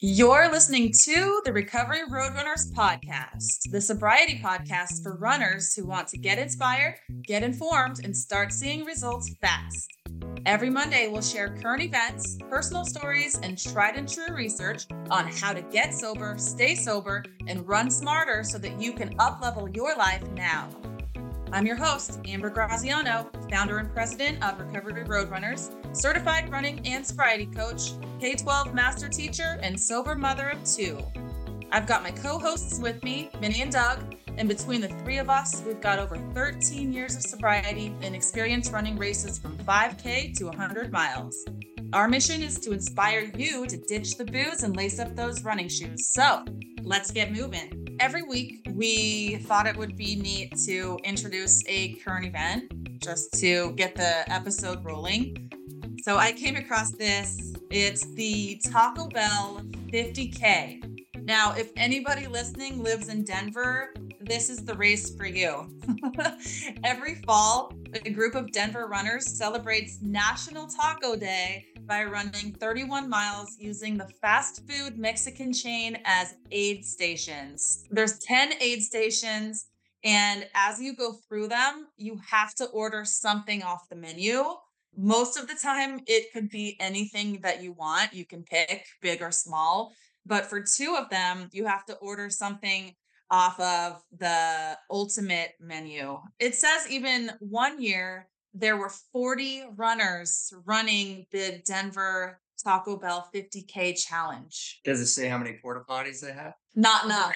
You're listening to the Recovery Roadrunners podcast, the sobriety podcast for runners who want to get inspired, get informed, and start seeing results fast. Every Monday, we'll share current events, personal stories, and tried and true research on how to get sober, stay sober, and run smarter so that you can uplevel your life now. I'm your host, Amber Graziano, founder and president of Recovery Roadrunners, certified running and sobriety coach, K 12 master teacher, and sober mother of two. I've got my co hosts with me, Vinny and Doug, and between the three of us, we've got over 13 years of sobriety and experience running races from 5K to 100 miles. Our mission is to inspire you to ditch the booze and lace up those running shoes. So let's get moving every week we thought it would be neat to introduce a current event just to get the episode rolling. So I came across this. It's the Taco Bell 50K. Now, if anybody listening lives in Denver, this is the race for you. Every fall, a group of Denver runners celebrates National Taco Day by running 31 miles using the fast food Mexican chain as aid stations. There's 10 aid stations and as you go through them, you have to order something off the menu. Most of the time it could be anything that you want. You can pick big or small, but for two of them, you have to order something off of the ultimate menu. It says even one year there were 40 runners running the Denver Taco Bell 50K challenge. Does it say how many porta potties they have? Not enough.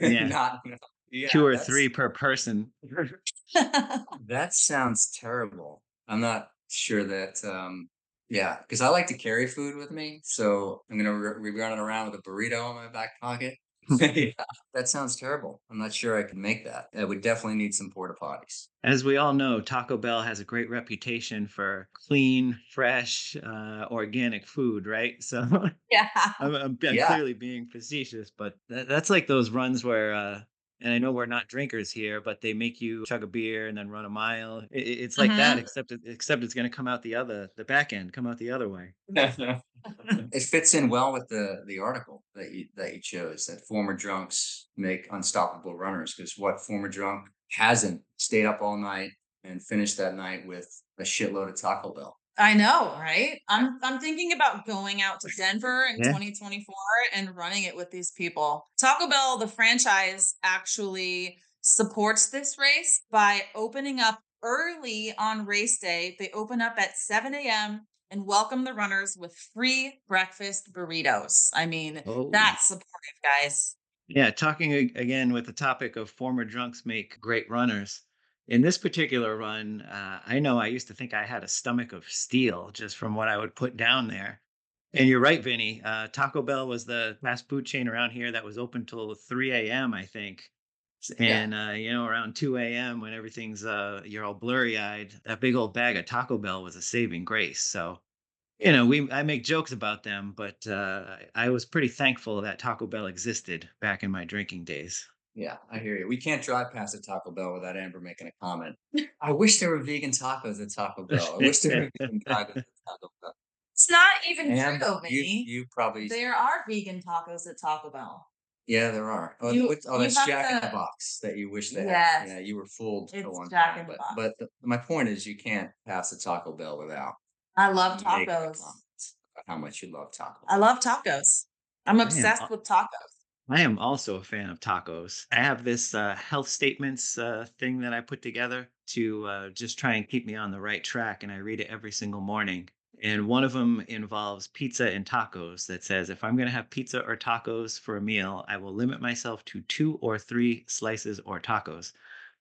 Yeah. Not enough. Yeah, Two or three per person. That sounds terrible. I'm not sure that. um Yeah, because I like to carry food with me, so I'm gonna re- be running around with a burrito in my back pocket. yeah, that sounds terrible. I'm not sure I can make that. I would definitely need some porta potties. As we all know, Taco Bell has a great reputation for clean, fresh, uh, organic food, right? So yeah. I'm, I'm, I'm Yeah. clearly being facetious, but that, that's like those runs where, uh, and I know we're not drinkers here, but they make you chug a beer and then run a mile. It, it- it's like that, Mhm. except it, except it's going to come out the other, the back end, come out the other way. it fits in well with the the article that you that you chose that former drunks make unstoppable runners because what former drunk hasn't stayed up all night and finished that night with a shitload of Taco Bell. I know, right? I'm I'm thinking about going out to Denver in Yeah. 2024 and running it with these people. Taco Bell, the franchise, actually supports this race by opening up early on race day. They open up at 7 a.m. and welcome the runners with free breakfast burritos. I mean, Oh. that's supportive, guys. Yeah, talking again with the topic of former drunks make great runners. In this particular run, uh, I know I used to think I had a stomach of steel just from what I would put down there. And you're right, Vinny. Uh, Taco Bell was the fast food chain around here that was open till 3 a.m., I think. S- Yeah. And, uh, you know, around 2 a.m., when everything's, uh, you're all blurry eyed, that big old bag of Taco Bell was a saving grace. So, you know, we I make jokes about them, but uh, I was pretty thankful that Taco Bell existed back in my drinking days. Yeah, I hear you. We can't drive past a Taco Bell without Amber making a comment. I wish there were vegan tacos at Taco Bell. I wish there were vegan tacos at Taco Bell. It's not even And true, you, Vinny. you probably There are vegan tacos at Taco Bell. Yeah, there are. Oh, You- what's- oh that's have Jack in to- the Box that you wish they Yes. had. Yeah, you were fooled at It's one Jack time. in the But, Box. but the, my point is, you can't pass a Taco Bell without I love tacos. how much you love tacos. I love tacos. I'm obsessed uh, with tacos. I am also a fan of tacos. I have this uh, health statements uh, thing that I put together to uh, just try and keep me on the right track, and I read it every single morning. And one of them involves pizza and tacos that says if I'm going to have pizza or tacos for a meal, I will limit myself to two or three slices or tacos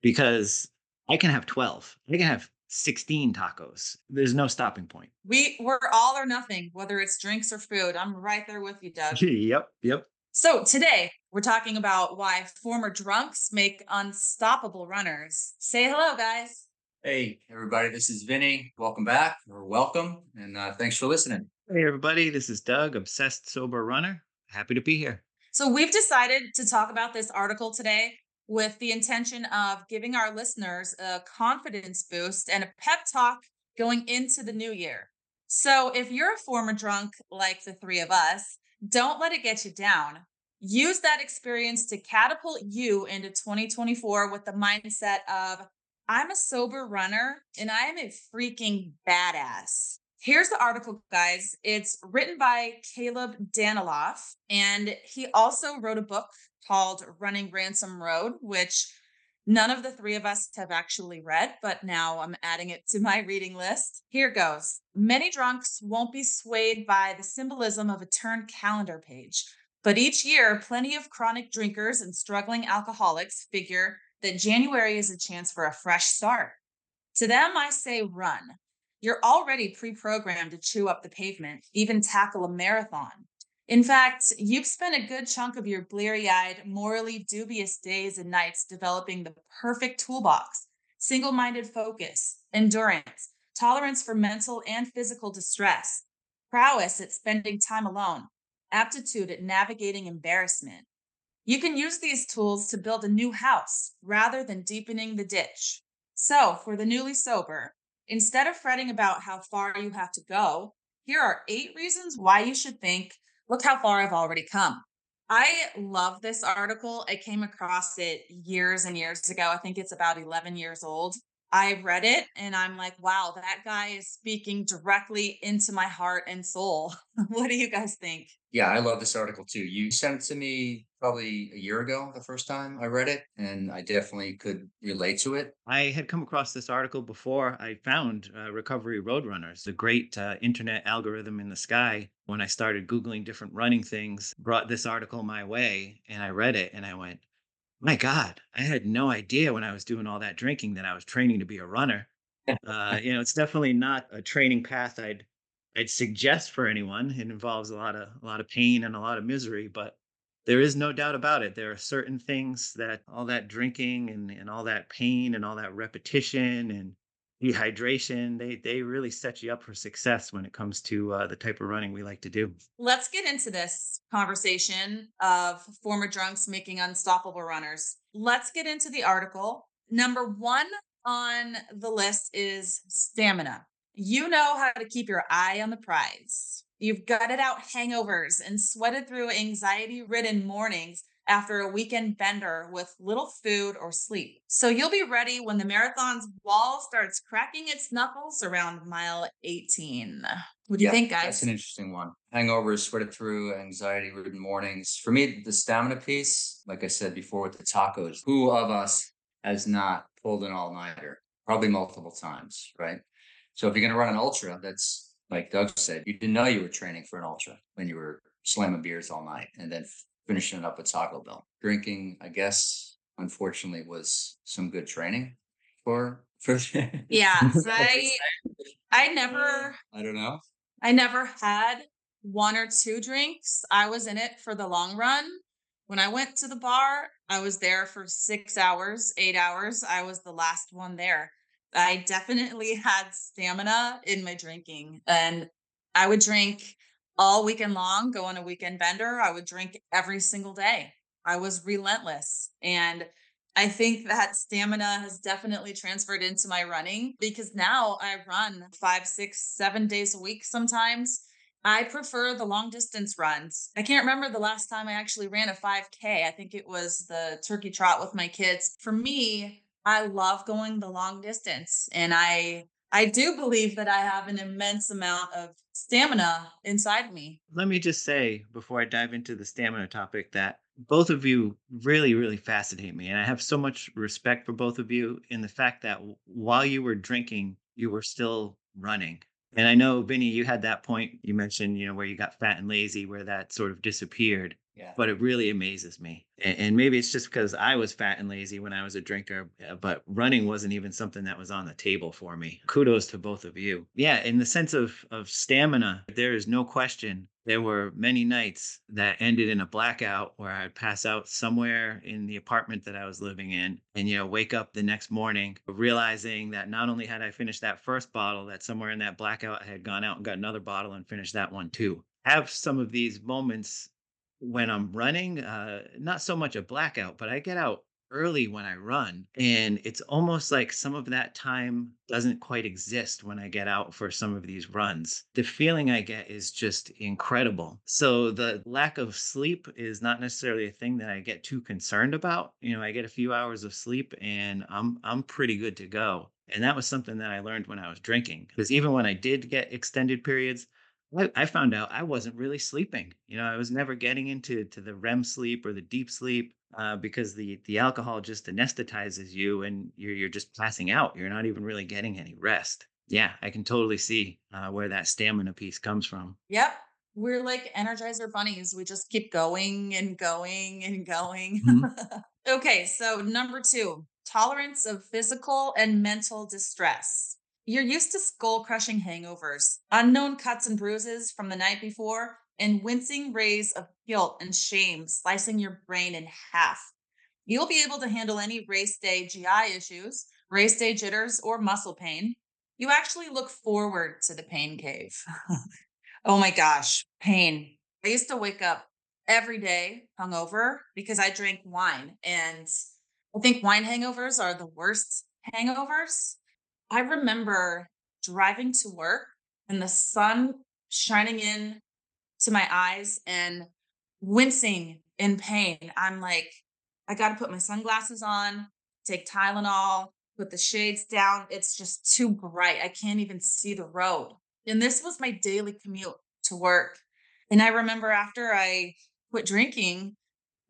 because I can have 12. I can have 16 tacos. There's no stopping point. We we're all or nothing, whether it's drinks or food. I'm right there with you, Doug. yep, yep. So today we're talking about why former drunks make unstoppable runners. Say hello, guys. Hey, everybody, this is Vinny. Welcome back, or welcome, and uh, thanks for listening. Hey, everybody. This is Doug, obsessed sober runner. Happy to be here. So we've decided to talk about this article today with the intention of giving our listeners a confidence boost and a pep talk going into the new year. So if you're a former drunk like the three of us, Don't let it get you down. Use that experience to catapult you into 2024 with the mindset of, I'm a sober runner and I am a freaking badass. Here's the article, guys. It's written by Caleb Daniloff, and he also wrote a book called Running Ransom Road, which none of the three of us have actually read, but now I'm adding it to my reading list. Here goes. Many drunks won't be swayed by the symbolism of a turned calendar page, but each year, plenty of chronic drinkers and struggling alcoholics figure that January is a chance for a fresh start. To them, I say run. You're already pre programmed to chew up the pavement, even tackle a marathon. In fact, you've spent a good chunk of your bleary eyed, morally dubious days and nights developing the perfect toolbox single minded focus, endurance, tolerance for mental and physical distress, prowess at spending time alone, aptitude at navigating embarrassment. You can use these tools to build a new house rather than deepening the ditch. So, for the newly sober, Instead of fretting about how far you have to go, here are eight reasons why you should think, look how far I've already come. I love this article. I came across it years and years ago. I think it's about 11 years old. I read it and I'm like, wow, that guy is speaking directly into my heart and soul. what do you guys think? Yeah, I love this article too. You sent it to me probably a year ago, the first time I read it, and I definitely could relate to it. I had come across this article before I found uh, Recovery Roadrunners, the great uh, internet algorithm in the sky. When I started Googling different running things, brought this article my way, and I read it and I went, my God, I had no idea when I was doing all that drinking that I was training to be a runner. Uh, you know, it's definitely not a training path I'd I'd suggest for anyone. It involves a lot of a lot of pain and a lot of misery, but there is no doubt about it. There are certain things that all that drinking and, and all that pain and all that repetition and dehydration they they really set you up for success when it comes to uh, the type of running we like to do. Let's get into this conversation of former drunks making unstoppable runners. Let's get into the article. Number one on the list is stamina. You know how to keep your eye on the prize. You've gutted out hangovers and sweated through anxiety ridden mornings after a weekend bender with little food or sleep. So you'll be ready when the marathon's wall starts cracking its knuckles around mile 18. What do yeah, you think, guys? That's an interesting one. Hangovers, sweated through, anxiety ridden mornings. For me, the stamina piece, like I said before with the tacos, who of us has not pulled an all nighter? Probably multiple times, right? So if you're going to run an ultra, that's like Doug said, you didn't know you were training for an ultra when you were slamming beers all night and then finishing it up with Taco Bell. Drinking, I guess, unfortunately, was some good training for for. yeah, I I never. I don't know. I never had one or two drinks. I was in it for the long run. When I went to the bar, I was there for six hours, eight hours. I was the last one there. I definitely had stamina in my drinking and I would drink all weekend long, go on a weekend bender. I would drink every single day. I was relentless. And I think that stamina has definitely transferred into my running because now I run five, six, seven days a week sometimes. I prefer the long distance runs. I can't remember the last time I actually ran a 5K. I think it was the turkey trot with my kids. For me, I love going the long distance and I I do believe that I have an immense amount of stamina inside me. Let me just say before I dive into the stamina topic that both of you really really fascinate me and I have so much respect for both of you in the fact that while you were drinking you were still running. And I know Vinny you had that point you mentioned, you know, where you got fat and lazy where that sort of disappeared. Yeah. But it really amazes me. And, and maybe it's just because I was fat and lazy when I was a drinker, uh, but running wasn't even something that was on the table for me. Kudos to both of you. Yeah, in the sense of of stamina, there is no question there were many nights that ended in a blackout where I'd pass out somewhere in the apartment that I was living in and, you know, wake up the next morning realizing that not only had I finished that first bottle, that somewhere in that blackout I had gone out and got another bottle and finished that one too. Have some of these moments when I'm running, uh, not so much a blackout, but I get out early when I run. And it's almost like some of that time doesn't quite exist when I get out for some of these runs. The feeling I get is just incredible. So the lack of sleep is not necessarily a thing that I get too concerned about. You know, I get a few hours of sleep and I'm I'm pretty good to go. And that was something that I learned when I was drinking. Because even when I did get extended periods, I, I found out I wasn't really sleeping. You know, I was never getting into to the REM sleep or the deep sleep uh, because the the alcohol just anesthetizes you and you're you're just passing out. You're not even really getting any rest. Yeah, I can totally see uh, where that stamina piece comes from. Yep. We're like energizer bunnies. We just keep going and going and going. Mhm. okay, so number two, tolerance of physical and mental distress. You're used to skull crushing hangovers, unknown cuts and bruises from the night before, and wincing rays of guilt and shame slicing your brain in half. You'll be able to handle any race day GI issues, race day jitters, or muscle pain. You actually look forward to the pain cave. oh my gosh, pain. I used to wake up every day hungover because I drank wine. And I think wine hangovers are the worst hangovers. I remember driving to work and the sun shining in to my eyes and wincing in pain. I'm like, I got to put my sunglasses on, take Tylenol, put the shades down. It's just too bright. I can't even see the road. And this was my daily commute to work. And I remember after I quit drinking,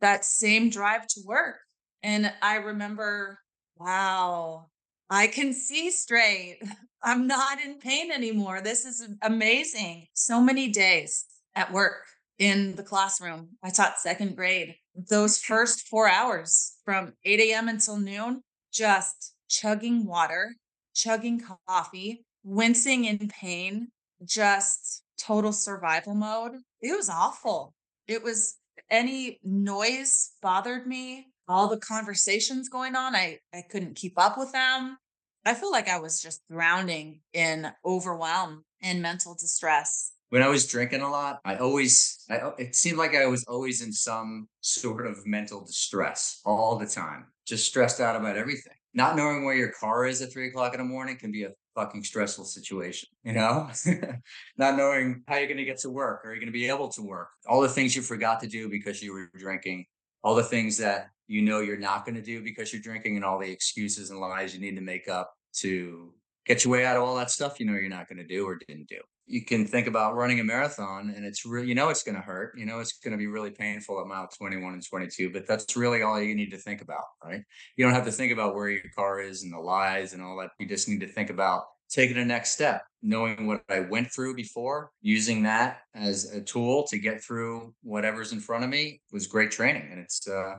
that same drive to work. And I remember, wow, I can see straight. I'm not in pain anymore. This is amazing. So many days at work in the classroom. I taught second grade. Those first four hours from 8 a.m. until noon, just chugging water, chugging coffee, wincing in pain, just total survival mode. It was awful. It was any noise bothered me. All the conversations going on, I, I couldn't keep up with them. I feel like I was just drowning in overwhelm and mental distress when I was drinking a lot, I always, I, it seemed like I was always in some sort of mental distress all the time, just stressed out about everything. Not knowing where your car is at three o'clock in the morning can be a fucking stressful situation, you know? Not knowing how you're going to get to work, are you going to be able to work? All the things you forgot to do because you were drinking, all the things that you know you're not going to do because you're drinking, and all the excuses and lies you need to make up to get your way out of all that stuff you know you're not going to do or didn't do. You can think about running a marathon and it's really you know it's going to hurt you know it's going to be really painful at mile 21 and 22 but that's really all you need to think about right? You don't have to think about where your car is and the lies and all that you just need to think about taking the next step knowing what i went through before using that as a tool to get through whatever's in front of me was great training and it's uh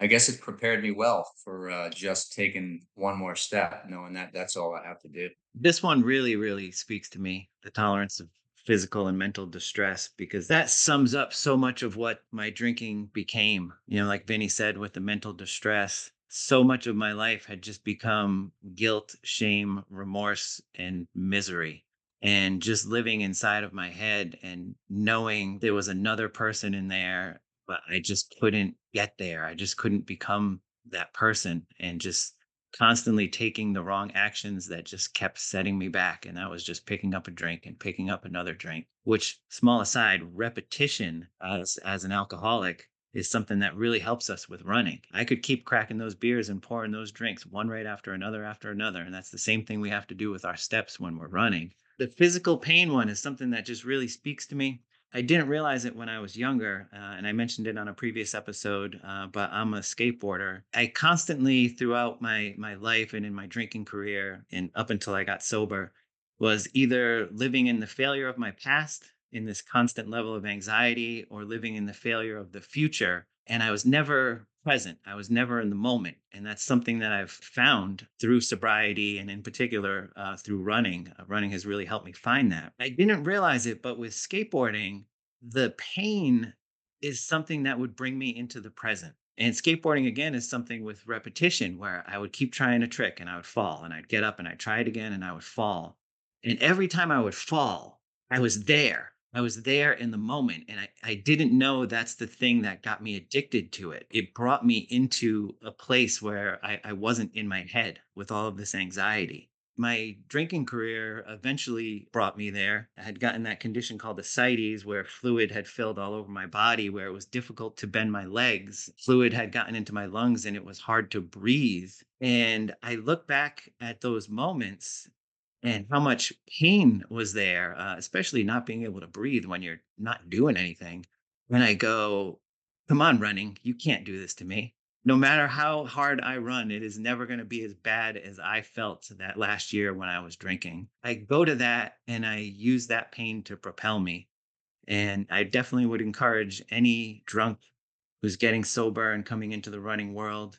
I guess it prepared me well for uh, just taking one more step, knowing that that's all I have to do. This one really, really speaks to me the tolerance of physical and mental distress because that sums up so much of what my drinking became. You know, like Vinny said, with the mental distress, so much of my life had just become guilt, shame, remorse, and misery. And just living inside of my head and knowing there was another person in there but I just couldn't get there. I just couldn't become that person and just constantly taking the wrong actions that just kept setting me back. And that was just picking up a drink and picking up another drink, which small aside, repetition as, as an alcoholic is something that really helps us with running. I could keep cracking those beers and pouring those drinks one right after another after another. And that's the same thing we have to do with our steps when we're running. The physical pain one is something that just really speaks to me. I didn't realize it when I was younger, uh, and I mentioned it on a previous episode. Uh, but I'm a skateboarder. I constantly, throughout my my life and in my drinking career, and up until I got sober, was either living in the failure of my past, in this constant level of anxiety, or living in the failure of the future. And I was never present. I was never in the moment. And that's something that I've found through sobriety and in particular uh, through running. Uh, running has really helped me find that. I didn't realize it, but with skateboarding, the pain is something that would bring me into the present. And skateboarding again is something with repetition where I would keep trying a trick and I would fall and I'd get up and I'd try it again and I would fall. And every time I would fall, I was there I was there in the moment and I, I didn't know that's the thing that got me addicted to it. It brought me into a place where I, I wasn't in my head with all of this anxiety. My drinking career eventually brought me there. I had gotten that condition called ascites, where fluid had filled all over my body, where it was difficult to bend my legs. Fluid had gotten into my lungs and it was hard to breathe. And I look back at those moments and how much pain was there, uh, especially not being able to breathe when you're not doing anything. When I go, come on, running, you can't do this to me. No matter how hard I run, it is never going to be as bad as I felt that last year when I was drinking. I go to that and I use that pain to propel me. And I definitely would encourage any drunk who's getting sober and coming into the running world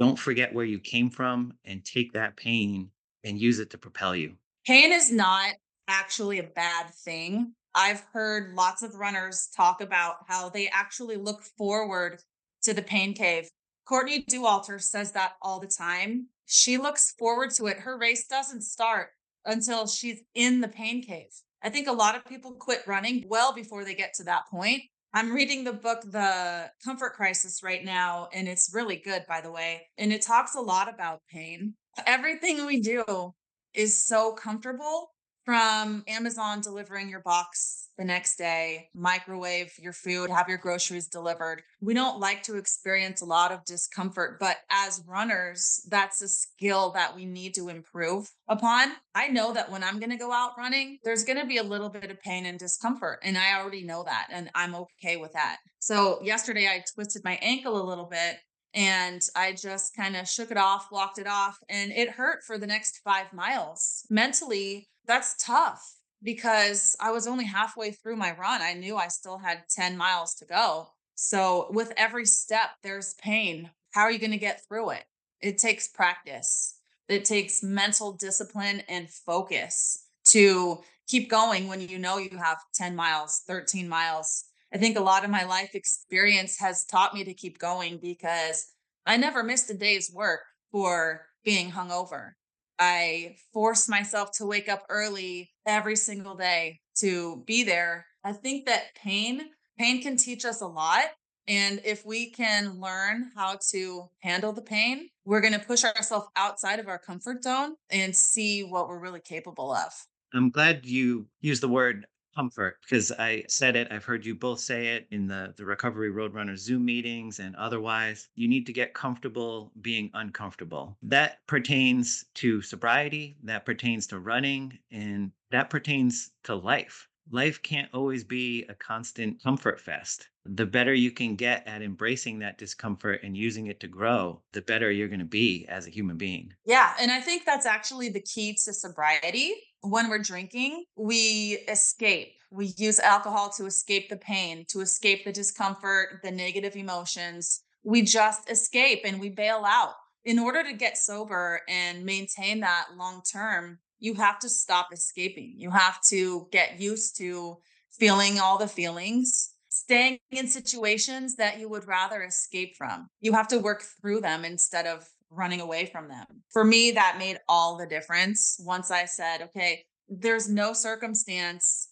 don't forget where you came from and take that pain and use it to propel you. Pain is not actually a bad thing. I've heard lots of runners talk about how they actually look forward to the pain cave. Courtney Dauwalter says that all the time. She looks forward to it. Her race doesn't start until she's in the pain cave. I think a lot of people quit running well before they get to that point. I'm reading the book, The Comfort Crisis, right now, and it's really good, by the way. And it talks a lot about pain. Everything we do is so comfortable from Amazon delivering your box the next day, microwave your food, have your groceries delivered. We don't like to experience a lot of discomfort, but as runners, that's a skill that we need to improve upon. I know that when I'm going to go out running, there's going to be a little bit of pain and discomfort, and I already know that, and I'm okay with that. So, yesterday I twisted my ankle a little bit and I just kind of shook it off, walked it off, and it hurt for the next five miles. Mentally, that's tough because I was only halfway through my run. I knew I still had 10 miles to go. So, with every step, there's pain. How are you going to get through it? It takes practice, it takes mental discipline and focus to keep going when you know you have 10 miles, 13 miles, I think a lot of my life experience has taught me to keep going because I never missed a day's work for being hungover. I forced myself to wake up early every single day to be there. I think that pain, pain can teach us a lot. And if we can learn how to handle the pain, we're going to push ourselves outside of our comfort zone and see what we're really capable of. I'm glad you used the word comfort because I said it. I've heard you both say it in the, the Recovery Roadrunner Zoom meetings and otherwise. You need to get comfortable being uncomfortable. That pertains to sobriety, that pertains to running, and that pertains to life. Life can't always be a constant comfort fest. The better you can get at embracing that discomfort and using it to grow, the better you're going to be as a human being. Yeah. And I think that's actually the key to sobriety when we're drinking, we escape. We use alcohol to escape the pain, to escape the discomfort, the negative emotions. We just escape and we bail out. In order to get sober and maintain that long term, you have to stop escaping. You have to get used to feeling all the feelings, staying in situations that you would rather escape from. You have to work through them instead of running away from them. For me, that made all the difference once I said, okay, there's no circumstance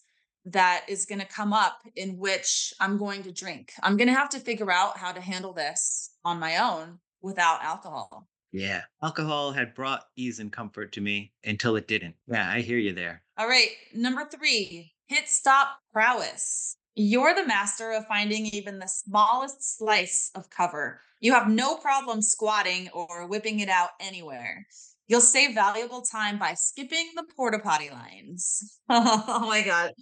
that is going to come up in which I'm going to drink. I'm going to have to figure out how to handle this on my own without alcohol. Yeah. Alcohol had brought ease and comfort to me until it didn't. Yeah, I hear you there. All right. Number three, pit stop prowess. You're the master of finding even the smallest slice of cover. You have no problem squatting or whipping it out anywhere. You'll save valuable time by skipping the porta potty lines. oh my God.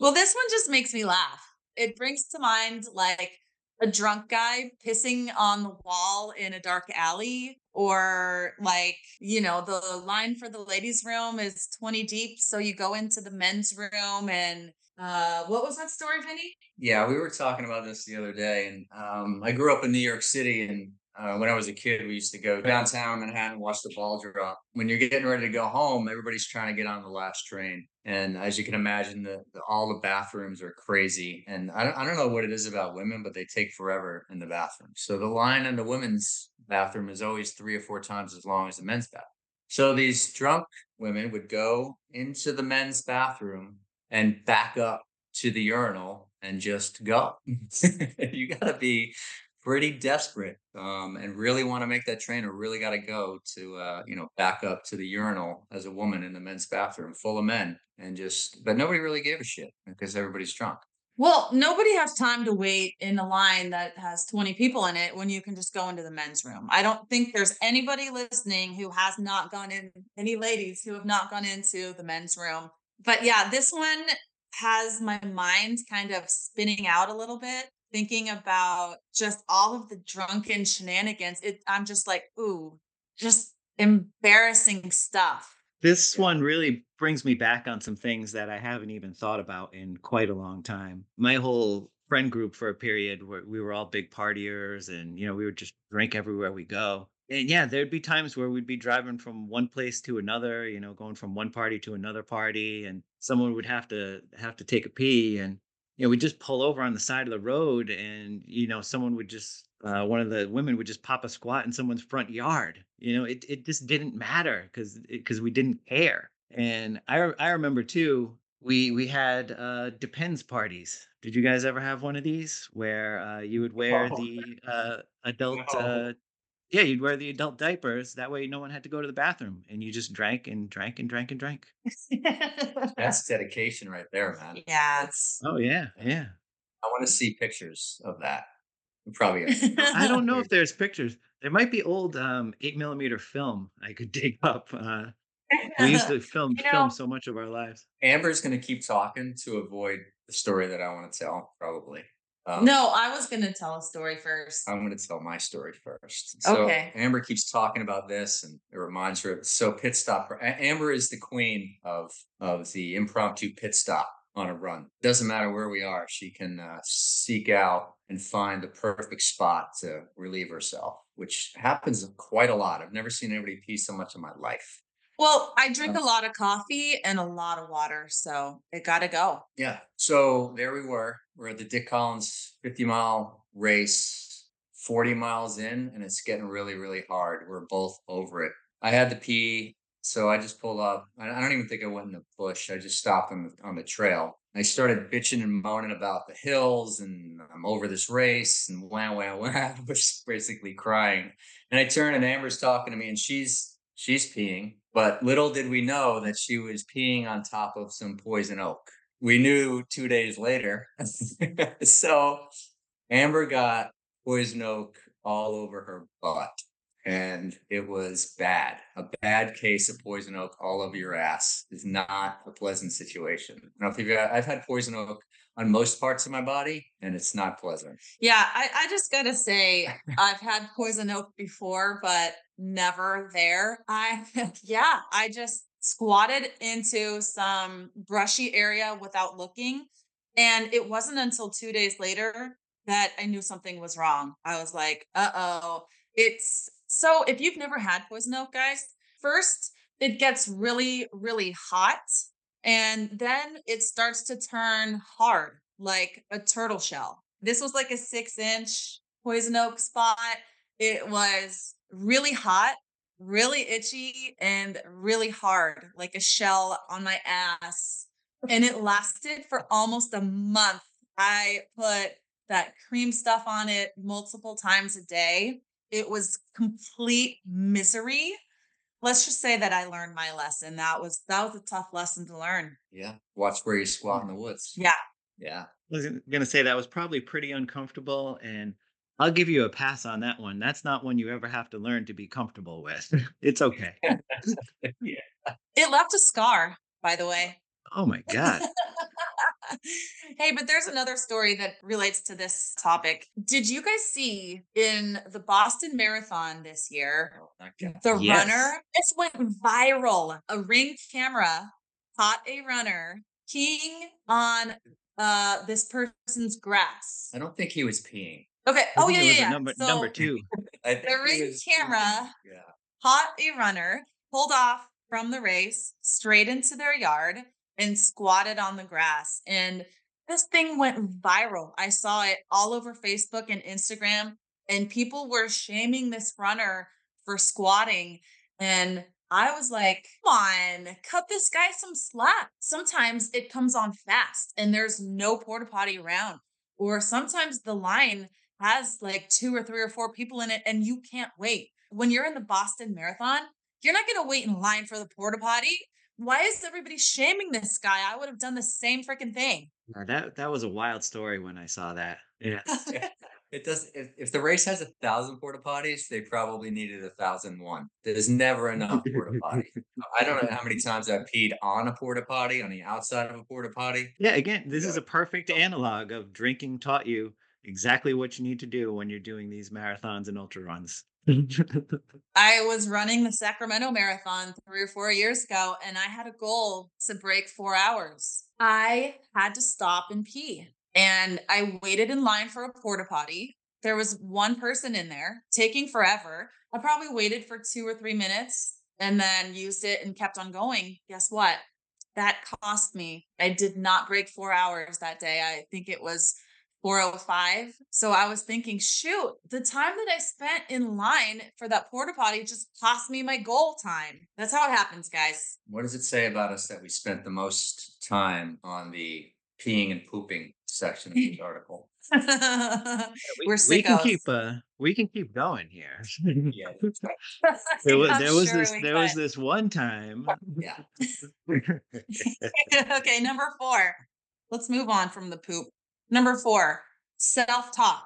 Well, this one just makes me laugh. It brings to mind like a drunk guy pissing on the wall in a dark alley, or like, you know, the line for the ladies' room is 20 deep. So you go into the men's room and uh, what was that story, Vinny? Yeah, we were talking about this the other day, and um, I grew up in New York City, and uh, when I was a kid, we used to go downtown Manhattan, watch the ball drop. When you're getting ready to go home, everybody's trying to get on the last train, and as you can imagine, the, the all the bathrooms are crazy. And I don't, I don't know what it is about women, but they take forever in the bathroom. So the line in the women's bathroom is always three or four times as long as the men's bathroom. So these drunk women would go into the men's bathroom and back up to the urinal and just go. you got to be pretty desperate um, and really want to make that train or really got to go to uh, you know back up to the urinal as a woman in the men's bathroom full of men and just but nobody really gave a shit because everybody's drunk well nobody has time to wait in a line that has 20 people in it when you can just go into the men's room. I don't think there's anybody listening who has not gone in any ladies who have not gone into the men's room. But yeah this one has my mind kind of spinning out a little bit thinking about just all of the drunken shenanigans, it, I'm just like, ooh, just embarrassing stuff. This one really brings me back on some things that I haven't even thought about in quite a long time. My whole friend group for a period where we were all big partiers and, you know, we would just drink everywhere we go. And yeah, there'd be times where we'd be driving from one place to another, you know, going from one party to another party and someone would have to have to take a pee and you know, we just pull over on the side of the road and, you know, someone would just, uh, one of the women would just pop a squat in someone's front yard. You know, it, it just didn't matter because, because we didn't care. And I, I remember too, we, we had, uh, depends parties. Did you guys ever have one of these where, uh, you would wear Oh, the, uh, adult, no. uh, yeah, you'd wear the adult diapers. That way no one had to go to the bathroom and you just drank and drank and drank and drank. that's dedication right there man yeah. Oh yeah. Yeah. i want to see pictures of that probably I don't know if there's pictures. There might be old um, eight millimeter film I could dig up. Uh, we used to film You know- film so much of our lives. amber's going to keep talking to avoid the story that i want to tell probably um, no, I was going to tell a story first. I'm going to tell my story first. So Okay. Amber keeps talking about this, and it reminds her. Of, so pit stop. Amber is the queen of of the impromptu pit stop on a run. Doesn't matter where we are, she can uh, seek out and find the perfect spot to relieve herself, which happens quite a lot. I've never seen anybody pee so much in my life. Well, I drink a lot of coffee and a lot of water, so it got to go. Yeah. So there we were. We're at the Dick Collins 50 mile race, 40 miles in, and it's getting really, really hard. We're both over it. I had to pee, so I just pulled up. I don't even think I went in the bush. I just stopped on the on the trail. I started bitching and moaning about the hills and I'm over this race and wah wah wah. I was basically crying. And I turn and Amber's talking to me and she's she's peeing. But little did we know that she was peeing on top of some poison oak we knew two days later. so Amber got poison oak all over her butt. And it was bad. A bad case of poison oak all over your ass is not a pleasant situation. I don't know if you've, I've had poison oak on most parts of my body, and it's not pleasant. Yeah, I, I just got to say, I've had poison oak before, but never there. I, yeah, I just squatted into some brushy area without looking. And it wasn't until two days later that I knew something was wrong. I was like, uh oh. It's so if you've never had poison oak, guys, first it gets really, really hot. And then it starts to turn hard like a turtle shell. This was like a six inch poison oak spot. It was really hot, really itchy, and really hard, like a shell on my ass. And it lasted for almost a month. I put that cream stuff on it multiple times a day. It was complete misery. Let's just say that I learned my lesson. That was that was a tough lesson to learn. Yeah. Watch where you squat mm, in the woods. Yeah. Yeah. I was gonna say that was probably pretty uncomfortable, and I'll give you a pass on that one. That's not one you ever have to learn to be comfortable with. it's okay. yeah. It left a scar, by the way. Oh my god. hey, but there's another story that relates to this topic. Did you guys see in the Boston Marathon this year, Oh, the Yes. runner? This went viral. A ring camera caught a runner peeing on uh this person's grass. I don't think he was peeing. Okay. Oh yeah, yeah, yeah. number So number two. The ring camera Yeah. caught a runner, pulled off from the race straight into their yard and squatted on the grass. And this thing went viral. I saw it all over Facebook and Instagram, and people were shaming this runner for squatting. And I was like, come on, cut this guy some slack. Sometimes it comes on fast and there's no porta potty around. Or sometimes the line has like two or three or four people in it and you can't wait. When you're in the Boston Marathon, you're not going to wait in line for the porta potty. Why is everybody shaming this guy? I would have done the same freaking thing. that that was a wild story when I saw that. Yeah. It does. If, if the race has a thousand porta potties, they probably needed a thousand one. There's never enough porta potty. I don't know how many times I've peed on a porta potty, on the outside of a porta potty. Yeah, again, this is a perfect analog of drinking taught you exactly what you need to do when you're doing these marathons and ultra runs. I was running the Sacramento Marathon three or four years ago, and I had a goal to break four hours. I had to stop and pee, and I waited in line for a porta potty. There was one person in there taking forever. I probably waited for two or three minutes and then used it and kept on going. Guess what? That cost me. I did not break four hours that day. I think it was 405. So I was thinking, shoot, the time that I spent in line for that porta potty just cost me my goal time. That's how it happens, guys. What does it say about us that we spent the most time on the peeing and pooping section of this article? We, We're we can keep uh we can keep going here. Yeah. there was there was sure this we there was this one time. Yeah. okay, number four. Let's move on from the poop. Number four, self talk.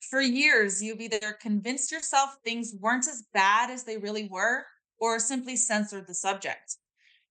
For years, you've either convinced yourself things weren't as bad as they really were, or simply censored the subject.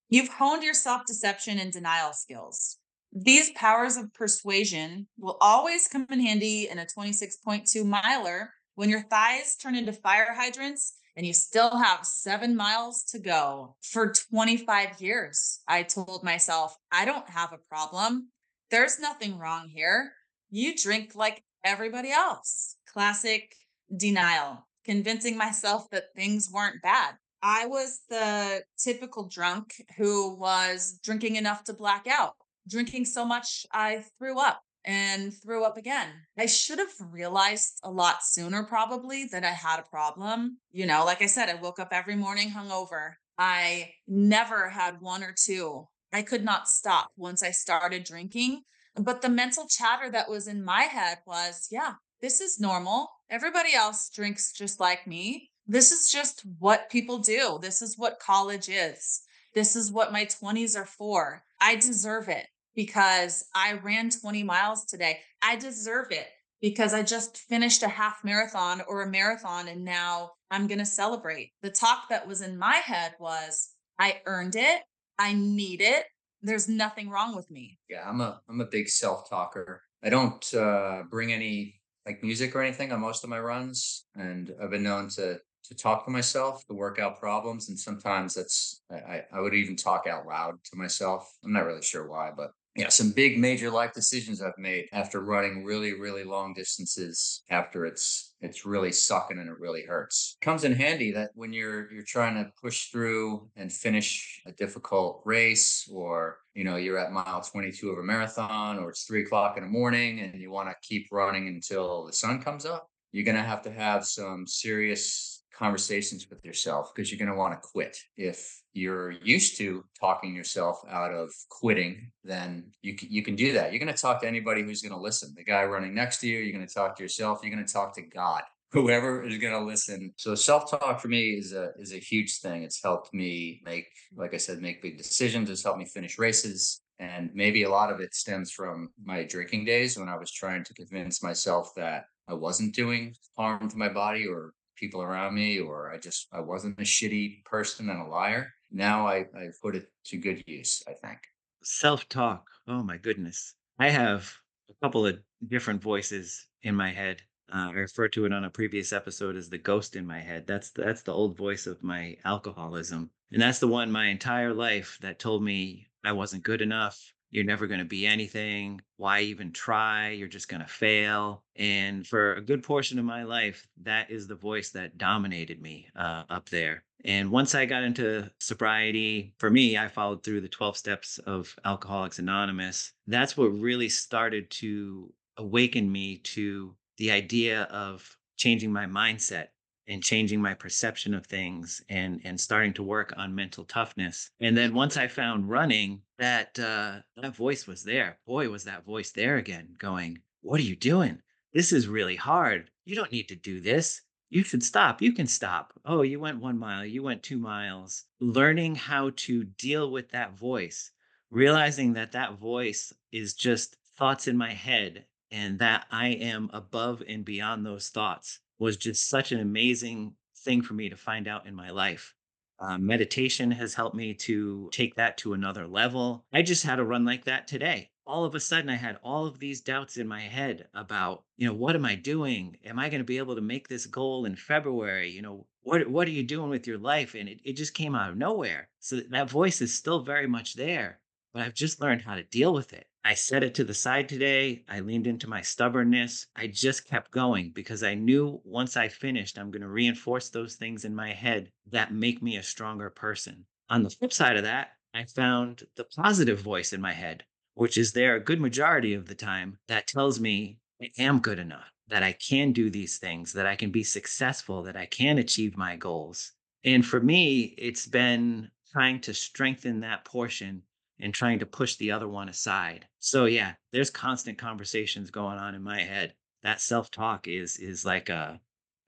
You've honed your self deception and denial skills. These powers of persuasion will always come in handy in a 26.2 miler when your thighs turn into fire hydrants and you still have seven miles to go. For 25 years, I told myself, I don't have a problem. There's nothing wrong here. You drink like everybody else. Classic denial, convincing myself that things weren't bad. I was the typical drunk who was drinking enough to black out, drinking so much I threw up and threw up again. I should have realized a lot sooner, probably, that I had a problem. You know, like I said, I woke up every morning hungover. I never had one or two. I could not stop once I started drinking. But the mental chatter that was in my head was, yeah, this is normal. Everybody else drinks just like me. This is just what people do. This is what college is. This is what my 20s are for. I deserve it because I ran 20 miles today. I deserve it because I just finished a half marathon or a marathon and now I'm going to celebrate. The talk that was in my head was I earned it. I need it. There's nothing wrong with me. Yeah, I'm a I'm a big self talker. I don't uh, bring any like music or anything on most of my runs, and I've been known to to talk to myself to work out problems, and sometimes that's I, I I would even talk out loud to myself. I'm not really sure why, but yeah, some big major life decisions I've made after running really really long distances. After it's it's really sucking and it really hurts. Comes in handy that when you're you're trying to push through and finish a difficult race, or you know you're at mile 22 of a marathon, or it's three o'clock in the morning and you want to keep running until the sun comes up. You're gonna have to have some serious conversations with yourself because you're going to want to quit. If you're used to talking yourself out of quitting, then you can, you can do that. You're going to talk to anybody who's going to listen. The guy running next to you, you're going to talk to yourself, you're going to talk to God. Whoever is going to listen. So self-talk for me is a is a huge thing. It's helped me make, like I said, make big decisions. It's helped me finish races. And maybe a lot of it stems from my drinking days when I was trying to convince myself that I wasn't doing harm to my body or people around me or I just I wasn't a shitty person and a liar. Now I I put it to good use, I think. Self-talk. Oh my goodness. I have a couple of different voices in my head. Uh, I referred to it on a previous episode as the ghost in my head. That's that's the old voice of my alcoholism, and that's the one my entire life that told me I wasn't good enough. You're never going to be anything. Why even try? You're just going to fail. And for a good portion of my life, that is the voice that dominated me uh, up there. And once I got into sobriety, for me, I followed through the 12 steps of Alcoholics Anonymous. That's what really started to awaken me to the idea of changing my mindset and changing my perception of things and and starting to work on mental toughness. And then once I found running, that uh, that voice was there. Boy, was that voice there again, going, "What are you doing? This is really hard. You don't need to do this. You should stop. You can stop. Oh, you went one mile. You went two miles. Learning how to deal with that voice, realizing that that voice is just thoughts in my head and that I am above and beyond those thoughts was just such an amazing thing for me to find out in my life. Uh, meditation has helped me to take that to another level. I just had a run like that today. All of a sudden, I had all of these doubts in my head about, you know, what am I doing? Am I going to be able to make this goal in February? You know, what what are you doing with your life? And it, it just came out of nowhere. So that voice is still very much there, but I've just learned how to deal with it. I set it to the side today. I leaned into my stubbornness. I just kept going because I knew once I finished, I'm going to reinforce those things in my head that make me a stronger person. On the flip side of that, I found the positive voice in my head, which is there a good majority of the time that tells me I am good enough, that I can do these things, that I can be successful, that I can achieve my goals. And for me, it's been trying to strengthen that portion and trying to push the other one aside. So yeah, there's constant conversations going on in my head. That self-talk is is like a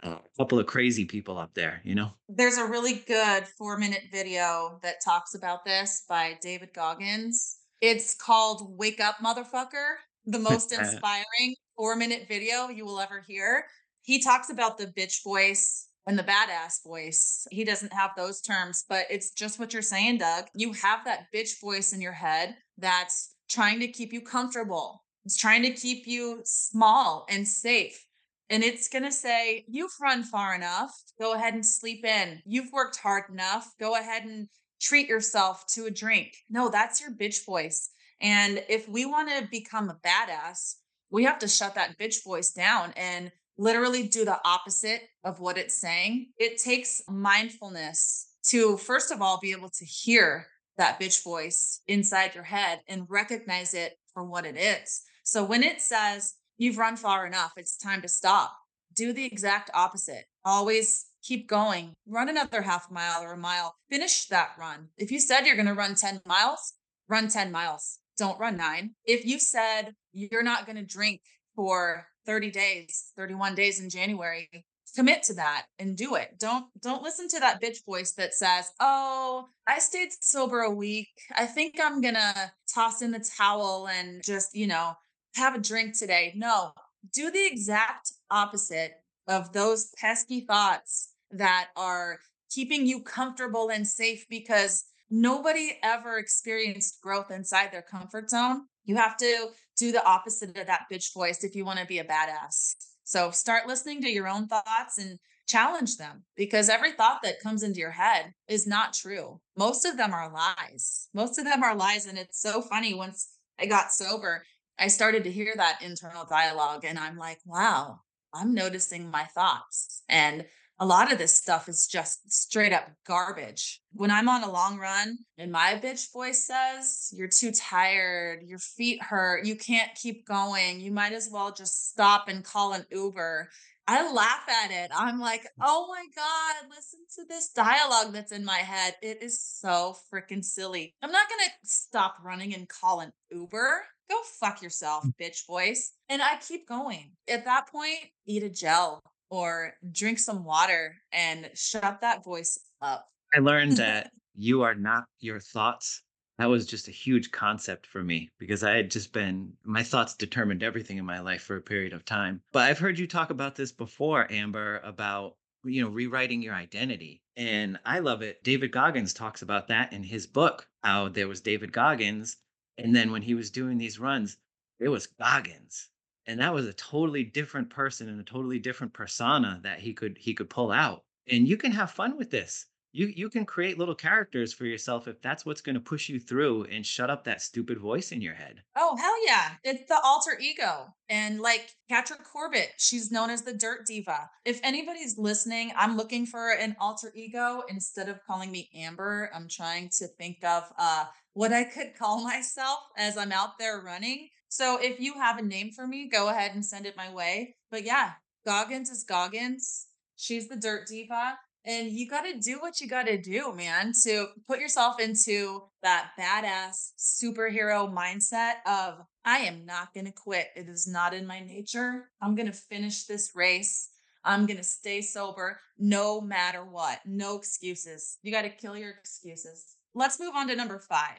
a couple of crazy people up there, you know? There's a really good 4-minute video that talks about this by David Goggins. It's called Wake Up Motherfucker, the most inspiring 4-minute video you will ever hear. He talks about the bitch voice and the badass voice. He doesn't have those terms, but it's just what you're saying, Doug. You have that bitch voice in your head that's trying to keep you comfortable. It's trying to keep you small and safe. And it's going to say, You've run far enough. Go ahead and sleep in. You've worked hard enough. Go ahead and treat yourself to a drink. No, that's your bitch voice. And if we want to become a badass, we have to shut that bitch voice down and literally do the opposite of what it's saying. It takes mindfulness to, first of all, be able to hear that bitch voice inside your head and recognize it for what it is. So when it says, you've run far enough, it's time to stop, do the exact opposite. Always keep going, run another half mile or a mile, finish that run. If you said you're going to run 10 miles, run 10 miles. Don't run nine. If you said you're not going to drink for 30 days, 31 days in January, commit to that and do it. Don't don't listen to that bitch voice that says, "Oh, I stayed sober a week. I think I'm going to toss in the towel and just, you know, have a drink today." No, do the exact opposite of those pesky thoughts that are keeping you comfortable and safe because nobody ever experienced growth inside their comfort zone. You have to do the opposite of that bitch voice if you want to be a badass. So start listening to your own thoughts and challenge them because every thought that comes into your head is not true. Most of them are lies. Most of them are lies. And it's so funny. Once I got sober, I started to hear that internal dialogue and I'm like, wow, I'm noticing my thoughts. And a lot of this stuff is just straight up garbage. When I'm on a long run and my bitch voice says, You're too tired, your feet hurt, you can't keep going, you might as well just stop and call an Uber. I laugh at it. I'm like, oh my God, listen to this dialogue that's in my head. It is so freaking silly. I'm not going to stop running and call an Uber. Go fuck yourself, mm. bitch voice. And I keep going. At that point, eat a gel or drink some water and shut that voice up. I learned that you are not your thoughts. That was just a huge concept for me because I had just been, my thoughts determined everything in my life for a period of time. But I've heard you talk about this before, Amber, about, you know, rewriting your identity. And I love it. David Goggins talks about that in his book, how there was David Goggins. And then when he was doing these runs, it was Goggins and that was a totally different person and a totally different persona that he could he could pull out and you can have fun with this. You you can create little characters for yourself if that's what's going to push you through and shut up that stupid voice in your head. Oh hell yeah it's the alter ego and like Catra Corbett she's known as the dirt diva. If anybody's listening i'm looking for an alter ego instead of calling me amber i'm trying to think of uh what i could call myself as i'm out there running so if you have a name for me, go ahead and send it my way. But yeah, Goggins is Goggins. She's the dirt diva. And you got to do what you got to do, man, to put yourself into that badass superhero mindset of, I am not going to quit. It is not in my nature. I'm going to finish this race. I'm going to stay sober no matter what. No excuses. You got to kill your excuses. Let's move on to number five.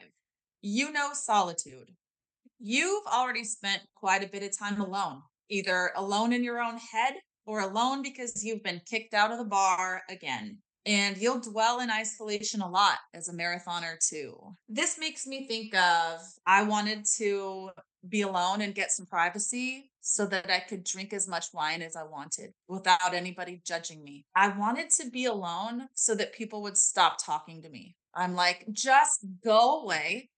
You know, solitude. You've already spent quite a bit of time alone, either alone in your own head or alone because you've been kicked out of the bar again. And you'll dwell in isolation a lot as a marathoner, too. This makes me think of I wanted to be alone and get some privacy so that I could drink as much wine as I wanted without anybody judging me. I wanted to be alone so that people would stop talking to me. I'm like, just go away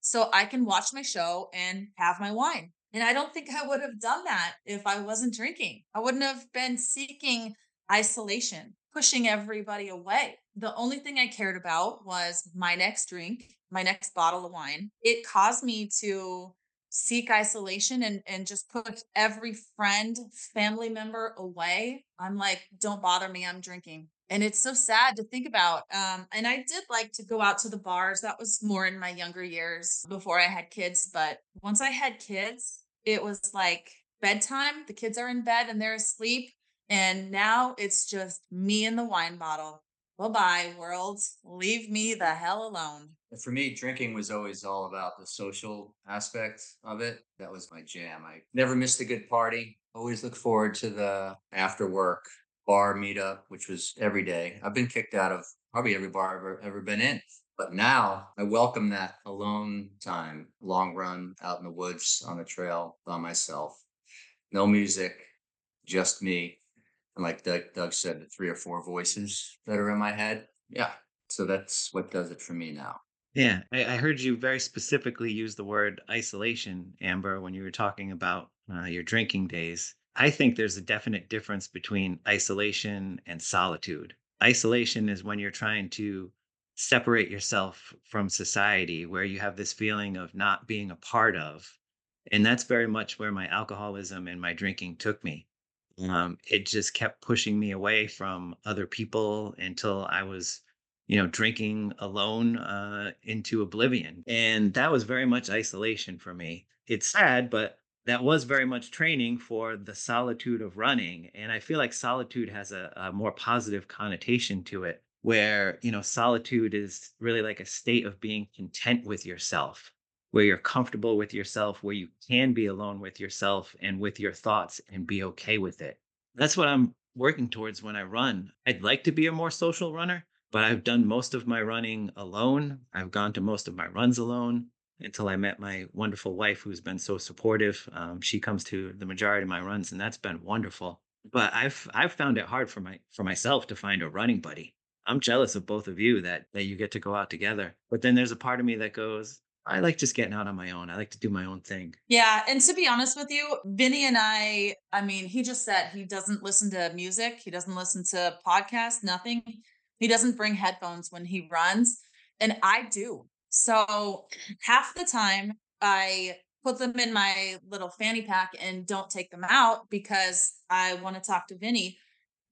so I can watch my show and have my wine. And I don't think I would have done that if I wasn't drinking. I wouldn't have been seeking isolation, pushing everybody away. The only thing I cared about was my next drink, my next bottle of wine. It caused me to seek isolation and, and just put every friend, family member away. I'm like, don't bother me. I'm drinking and it's so sad to think about um, and i did like to go out to the bars that was more in my younger years before i had kids but once i had kids it was like bedtime the kids are in bed and they're asleep and now it's just me and the wine bottle. Bye-bye world. Leave me the hell alone. For me drinking was always all about the social aspect of it. That was my jam. I never missed a good party. Always look forward to the after work bar meetup, which was every day. I've been kicked out of probably every bar I've ever, been in. But now I welcome that alone time, long run out in the woods on the trail by myself. No music, just me. And like Doug, Doug said, the three or four voices that are in my head. Yeah. So that's what does it for me now. Yeah. I, I heard you very specifically use the word isolation, Amber, when you were talking about uh, your drinking days. I think there's a definite difference between isolation and solitude. Isolation is when you're trying to separate yourself from society, where you have this feeling of not being a part of. And that's very much where my alcoholism and my drinking took me. Um, it just kept pushing me away from other people until I was, you know, drinking alone uh, into oblivion. And that was very much isolation for me. It's sad, but that was very much training for the solitude of running. And I feel like solitude has a, a, more positive connotation to it, where, you know, solitude is really like a state of being content with yourself, where you're comfortable with yourself, where you can be alone with yourself and with your thoughts and be okay with it. That's what I'm working towards when I run. I'd like to be a more social runner, but I've done most of my running alone. I've gone to most of my runs alone until I met my wonderful wife, who's been so supportive. Um, she comes to the majority of my runs, and that's been wonderful. But I've I've found it hard for my for myself to find a running buddy. I'm jealous of both of you that that you get to go out together. But then there's a part of me that goes, I like just getting out on my own. I like to do my own thing. Yeah. And to be honest with you, Vinny and I, I mean, he just said he doesn't listen to music, he doesn't listen to podcasts, nothing. He doesn't bring headphones when he runs. And I do. So half the time I put them in my little fanny pack and don't take them out because I want to talk to Vinny.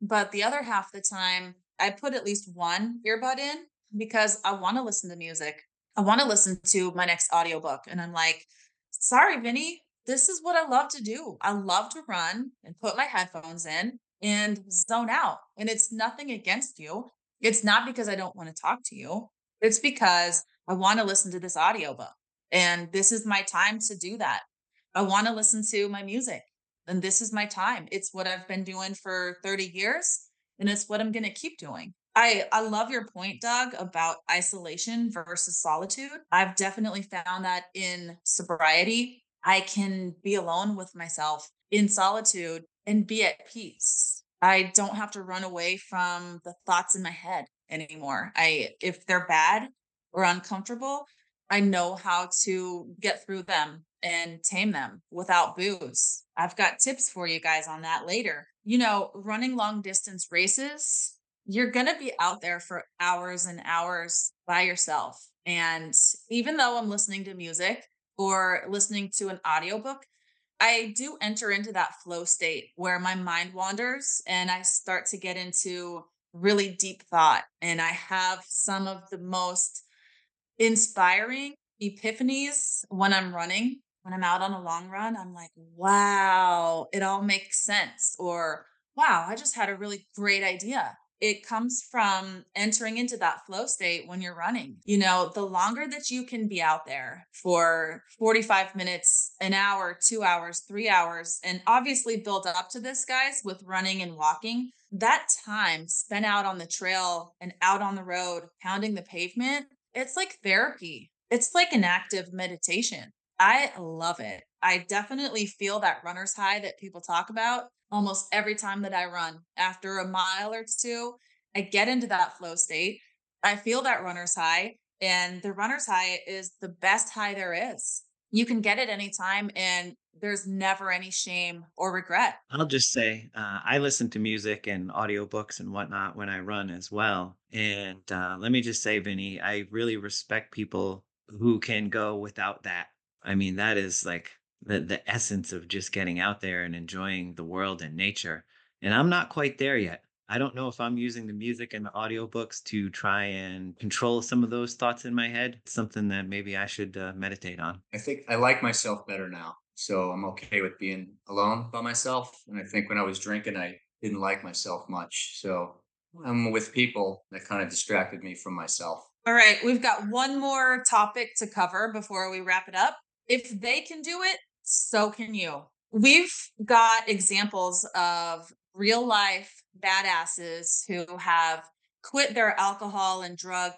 But the other half the time, I put at least one earbud in because I want to listen to music. I want to listen to my next audiobook. And I'm like, sorry, Vinny, this is what I love to do. I love to run and put my headphones in and zone out. And it's nothing against you. It's not because I don't want to talk to you. It's because I want to listen to this audiobook and this is my time to do that. I want to listen to my music and this is my time. It's what I've been doing for 30 years and it's what I'm going to keep doing. I, I love your point, Doug, about isolation versus solitude. I've definitely found that in sobriety, I can be alone with myself in solitude and be at peace. I don't have to run away from the thoughts in my head anymore. I if they're bad, or uncomfortable, I know how to get through them and tame them without booze. I've got tips for you guys on that later. You know, running long distance races, you're going to be out there for hours and hours by yourself. And even though I'm listening to music or listening to an audiobook, I do enter into that flow state where my mind wanders and I start to get into really deep thought. And I have some of the most inspiring epiphanies when I'm running. When I'm out on a long run, I'm like, wow, it all makes sense. Or, wow, I just had a really great idea it comes from entering into that flow state when you're running. You know, the longer that you can be out there for 45 minutes, an hour, two hours, three hours, and obviously build up to this, guys, with running and walking, that time spent out on the trail and out on the road, pounding the pavement, it's like therapy. It's like an active meditation. I love it. I definitely feel that runner's high that people talk about almost every time that I run. After a mile or two, I get into that flow state. I feel that runner's high, and the runner's high is the best high there is. You can get it anytime, and there's never any shame or regret. I'll just say uh, I listen to music and audiobooks and whatnot when I run as well. And uh, let me just say, Vinny, I really respect people who can go without that. I mean, that is like the the essence of just getting out there and enjoying the world and nature. And I'm not quite there yet. I don't know if I'm using the music and the audiobooks to try and control some of those thoughts in my head. It's something that maybe I should uh, meditate on. I think I like myself better now. So I'm okay with being alone by myself. And I think when I was drinking, I didn't like myself much. So I'm with people that kind of distracted me from myself. All right. We've got one more topic to cover before we wrap it up. If they can do it, so can you. We've got examples of real life badasses who have quit their alcohol and drug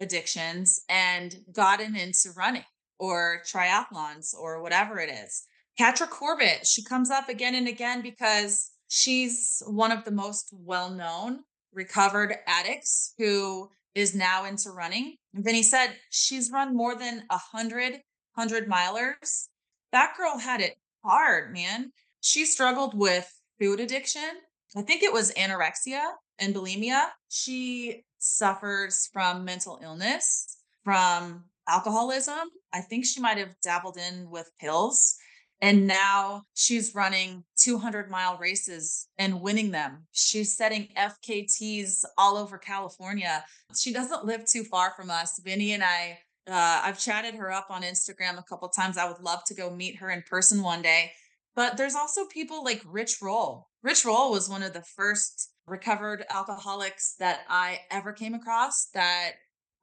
addictions and gotten into running or triathlons or whatever it is. Catra Corbett, she comes up again and again because she's one of the most well known recovered addicts who is now into running. And he said she's run more than a hundred hundred milers that girl had it hard, man. She struggled with food addiction. I think it was anorexia and bulimia. She suffers from mental illness, from alcoholism. I think she might have dabbled in with pills. And now she's running 200 mile races and winning them. She's setting FKTs all over California. She doesn't live too far from us. Vinny and I uh, I've chatted her up on Instagram a couple times. I would love to go meet her in person one day. But there's also people like Rich Roll. Rich Roll was one of the first recovered alcoholics that I ever came across that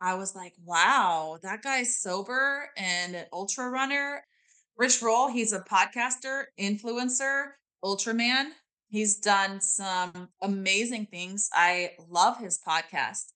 I was like, wow, that guy's sober and an ultra runner. Rich Roll, he's a podcaster, influencer, ultraman. He's done some amazing things. I love his podcast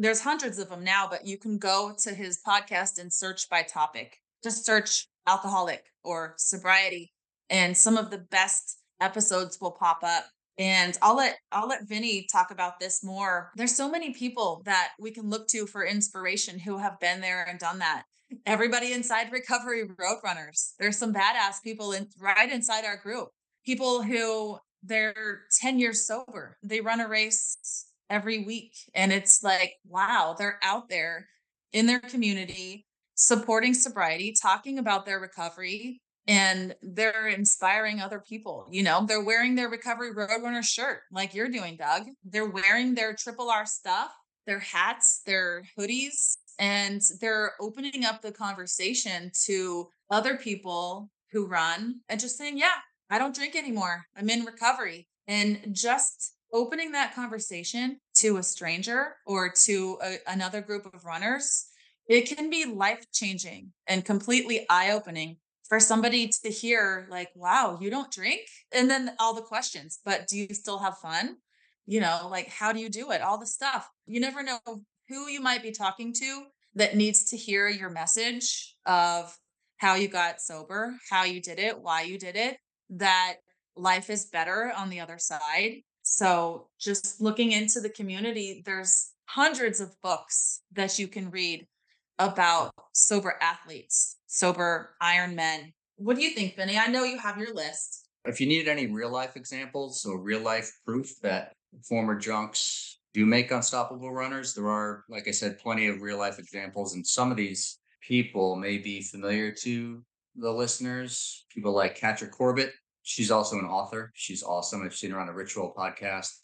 there's hundreds of them now, but you can go to his podcast and search by topic. Just search alcoholic or sobriety, and some of the best episodes will pop up. And I'll let I'll let Vinny talk about this more. There's so many people that we can look to for inspiration who have been there and done that. Everybody inside Recovery Roadrunners. There's some badass people in right inside our group. People who they're 10 years sober. They run a race every week. And it's like, wow, they're out there in their community supporting sobriety, talking about their recovery, and they're inspiring other people. You know, they're wearing their recovery roadrunner shirt like you're doing, Doug. They're wearing their triple R stuff, their hats, their hoodies, and they're opening up the conversation to other people who run and just saying, yeah, I don't drink anymore. I'm in recovery. And just opening that conversation to a stranger or to a, another group of runners, it can be life changing and completely eye opening for somebody to hear, like, wow, you don't drink? And then all the questions, but do you still have fun? You know, like, how do you do it? All the stuff. You never know who you might be talking to that needs to hear your message of how you got sober, how you did it, why you did it, that life is better on the other side so just looking into the community, there's hundreds of books that you can read about sober athletes, sober Iron men. What do you think, Vinny? I know you have your list. If you needed any real life examples or real life proof that former junks do make unstoppable runners, there are, like I said, plenty of real life examples. And some of these people may be familiar to the listeners, people like Catra Corbett. She's also an author. She's awesome. I've seen her on a Rich Roll podcast,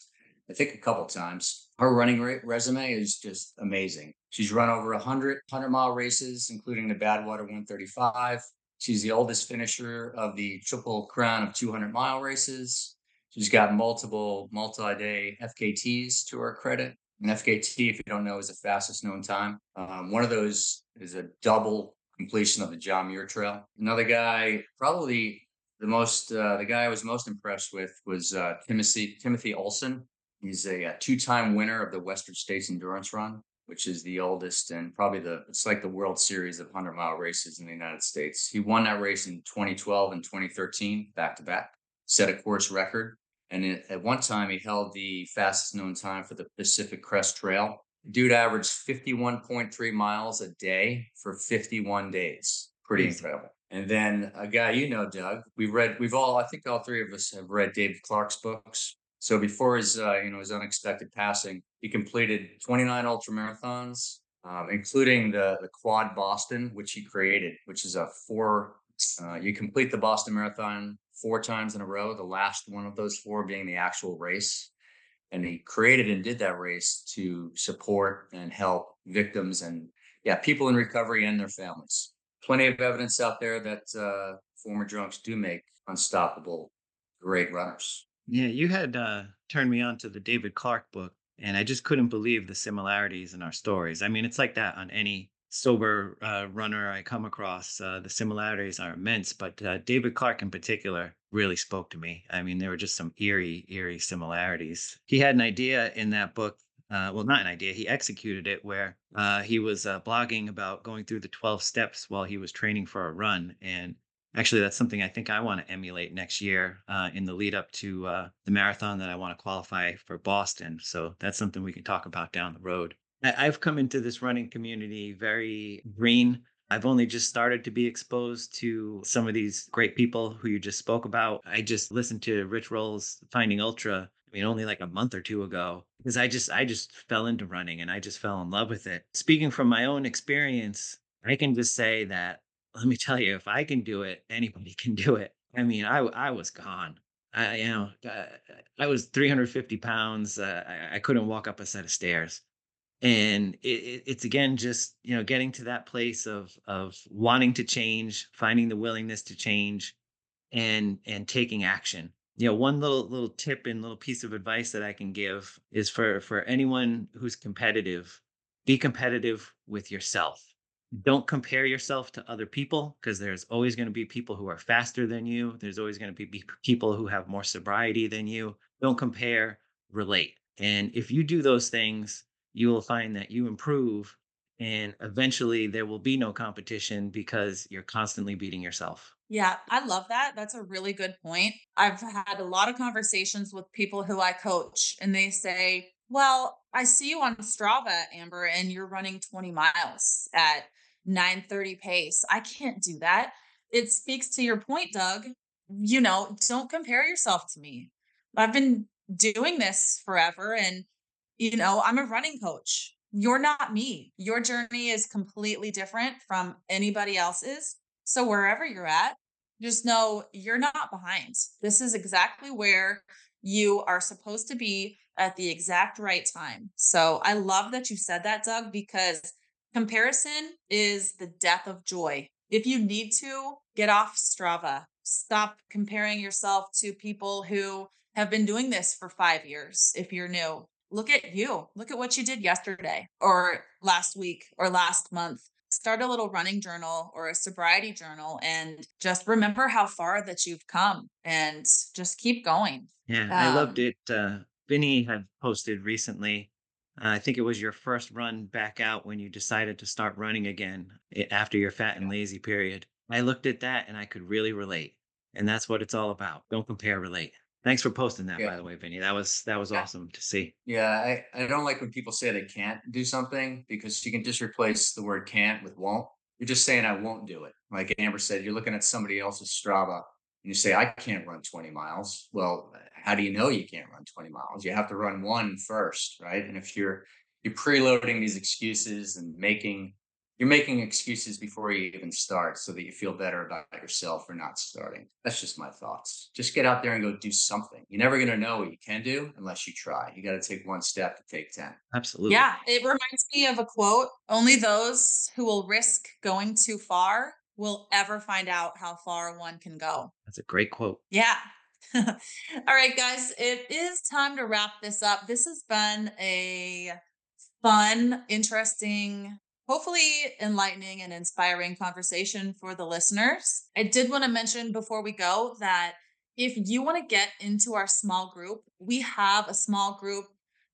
I think a couple times. Her running resume is just amazing. She's run over 100 100 mile races, including the Badwater 135. She's the oldest finisher of the Triple Crown of 200 mile races. She's got multiple multi day FKTs to her credit. An FKT, if you don't know, is the fastest known time. Um, one of those is a double completion of the John Muir Trail. Another guy, probably the most, uh, the guy I was most impressed with was uh, Timothy Timothy Olson. He's a, a two-time winner of the Western States Endurance Run, which is the oldest and probably the it's like the World Series of 100 mile races in the United States. He won that race in 2012 and 2013 back to back, set a course record. And it, at one time, he held the fastest known time for the Pacific Crest Trail. Dude averaged 51.3 miles a day for 51 days. Pretty hmm. incredible. And then a guy you know, Doug, we've read, we've all, I think all three of us have read David Clark's books. So before his, uh, you know, his unexpected passing, he completed 29 ultra marathons, um, including the the Quad Boston, which he created, which is a four. Uh, you complete the Boston Marathon four times in a row. The last one of those four being the actual race, and he created and did that race to support and help victims and yeah, people in recovery and their families. Plenty of evidence out there that uh, former drunks do make unstoppable, great runners. Yeah, you had uh, turned me on to the David Clark book, and I just couldn't believe the similarities in our stories. I mean, it's like that on any sober uh, runner I come across. Uh, the similarities are immense, but uh, David Clark in particular really spoke to me. I mean, there were just some eerie, eerie similarities. He had an idea in that book. Uh, well, not an idea. He executed it where uh, he was uh, blogging about going through the 12 steps while he was training for a run. And actually that's something i think i want to emulate next year uh, in the lead up to uh, the marathon that i want to qualify for boston so that's something we can talk about down the road i've come into this running community very green I've only just started to be exposed to some of these great people who you just spoke about. I just listened to Rich Roll's Finding Ultra I mean, only like a month or two ago, because I just I just fell into running and I just fell in love with it. Speaking from my own experience, I can just say that let me tell you, if I can do it, anybody can do it. I mean, I I was gone. I you know uh, I was 350 pounds. Uh, I, I couldn't walk up a set of stairs, and it, it, it's again just you know getting to that place of of wanting to change, finding the willingness to change, and and taking action. You know, one little little tip and little piece of advice that I can give is for for anyone who's competitive, be competitive with yourself don't compare yourself to other people because there's always going to be people who are faster than you. There's always going to be people who have more sobriety than you. Don't compare, relate. And if you do those things, you will find that you improve and eventually there will be no competition because you're constantly beating yourself. Yeah, I love that. That's a really good point. I've had a lot of conversations with people who I coach and they say, well, I see you on Strava, Amber, and you're running 20 miles at 930 pace. I can't do that. It speaks to your point, Doug. You know, don't compare yourself to me. I've been doing this forever and, you know, I'm a running coach. You're not me. Your journey is completely different from anybody else's. So wherever you're at, just know you're not behind. This is exactly where you are supposed to be at the exact right time. So I love that you said that, Doug, because comparison is the death of joy. If you need to, get off Strava. Stop comparing yourself to people who have been doing this for five years. If you're new, look at you. Look at what you did yesterday or last week or last month. Start a little running journal or a sobriety journal and just remember how far that you've come and just keep going. Yeah, um, I loved um it. Uh, Vinny had posted recently. Uh, I think it was your first run back out when you decided to start running again after your fat and lazy period. I looked at that and I could really relate. And that's what it's all about. Don't compare, relate. Thanks for posting that, yeah. by the way, Vinny. That was that was awesome to see. Yeah, I, I don't like when people say they can't do something because you can just replace the word can't with won't. You're just saying I won't do it. Like Amber said, you're looking at somebody else's Strava and you say, I can't run 20 miles. Well, how do you know you can't run 20 miles? You have to run one first, right? And if you're you're preloading these excuses and making you're making excuses before you even start so that you feel better about yourself for not starting. That's just my thoughts. Just get out there and go do something. You're never going to know what you can do unless you try. You got to take one step to take 10. Absolutely. Yeah, it reminds me of a quote Only those who will risk going too far will ever find out how far one can go. That's a great quote. Yeah. All right, guys, it is time to wrap this up. This has been a fun, interesting, hopefully enlightening and inspiring conversation for the listeners. I did want to mention before we go that if you want to get into our small group, we have a small group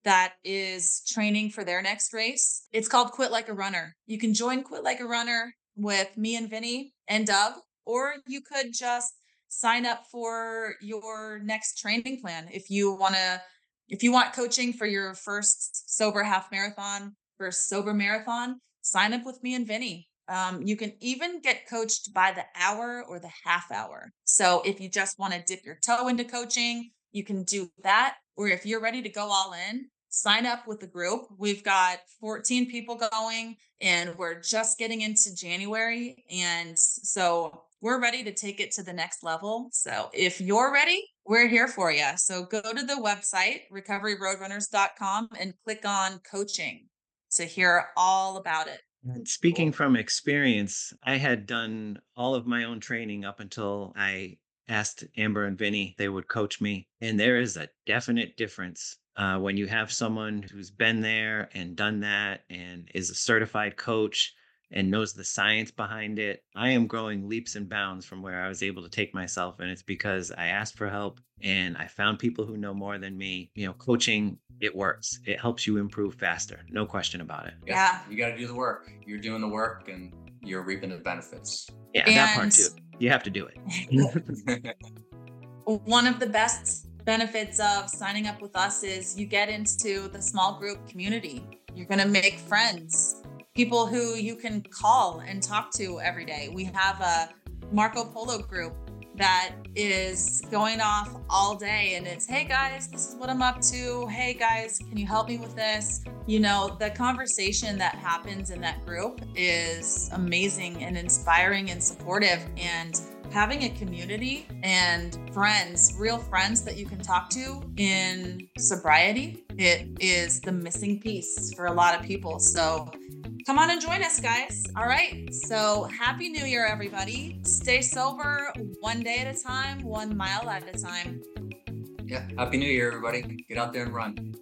that is training for their next race. It's called Quit Like a Runner. You can join Quit Like a Runner with me and Vinny and Doug, or you could just sign up for your next training plan if you want to if you want coaching for your first sober half marathon first sober marathon sign up with me and vinny. Um, you can even get coached by the hour or the half hour. So if you just want to dip your toe into coaching you can do that. Or if you're ready to go all in sign up with the group. We've got 14 people going and we're just getting into january and so we're ready to take it to the next level. So if you're ready, we're here for you. So go to the website, recoveryroadrunners.com, and click on coaching to hear all about it. And speaking from experience, I had done all of my own training up until I asked Amber and Vinny, they would coach me. And there is a definite difference uh, when you have someone who's been there and done that and is a certified coach and knows the science behind it. I am growing leaps and bounds from where I was able to take myself. And it's because I asked for help and I found people who know more than me. You know, coaching, it works. It helps you improve faster. No question about it. Yeah. yeah. You got to do the work. You're doing the work and you're reaping the benefits. Yeah, and that part too. You have to do it. One of the best benefits of signing up with us is you get into the small group community. You're going to make friends people who you can call and talk to every day. We have a Marco Polo group that is going off all day and it's hey guys this is what i'm up to hey guys can you help me with this you know the conversation that happens in that group is amazing and inspiring and supportive and having a community and friends real friends that you can talk to in sobriety it is the missing piece for a lot of people so come on and join us, guys. All right. So, happy new year, everybody. Stay sober one day at a time, one mile at a time. Yeah. Happy new year, everybody. Get out there and run.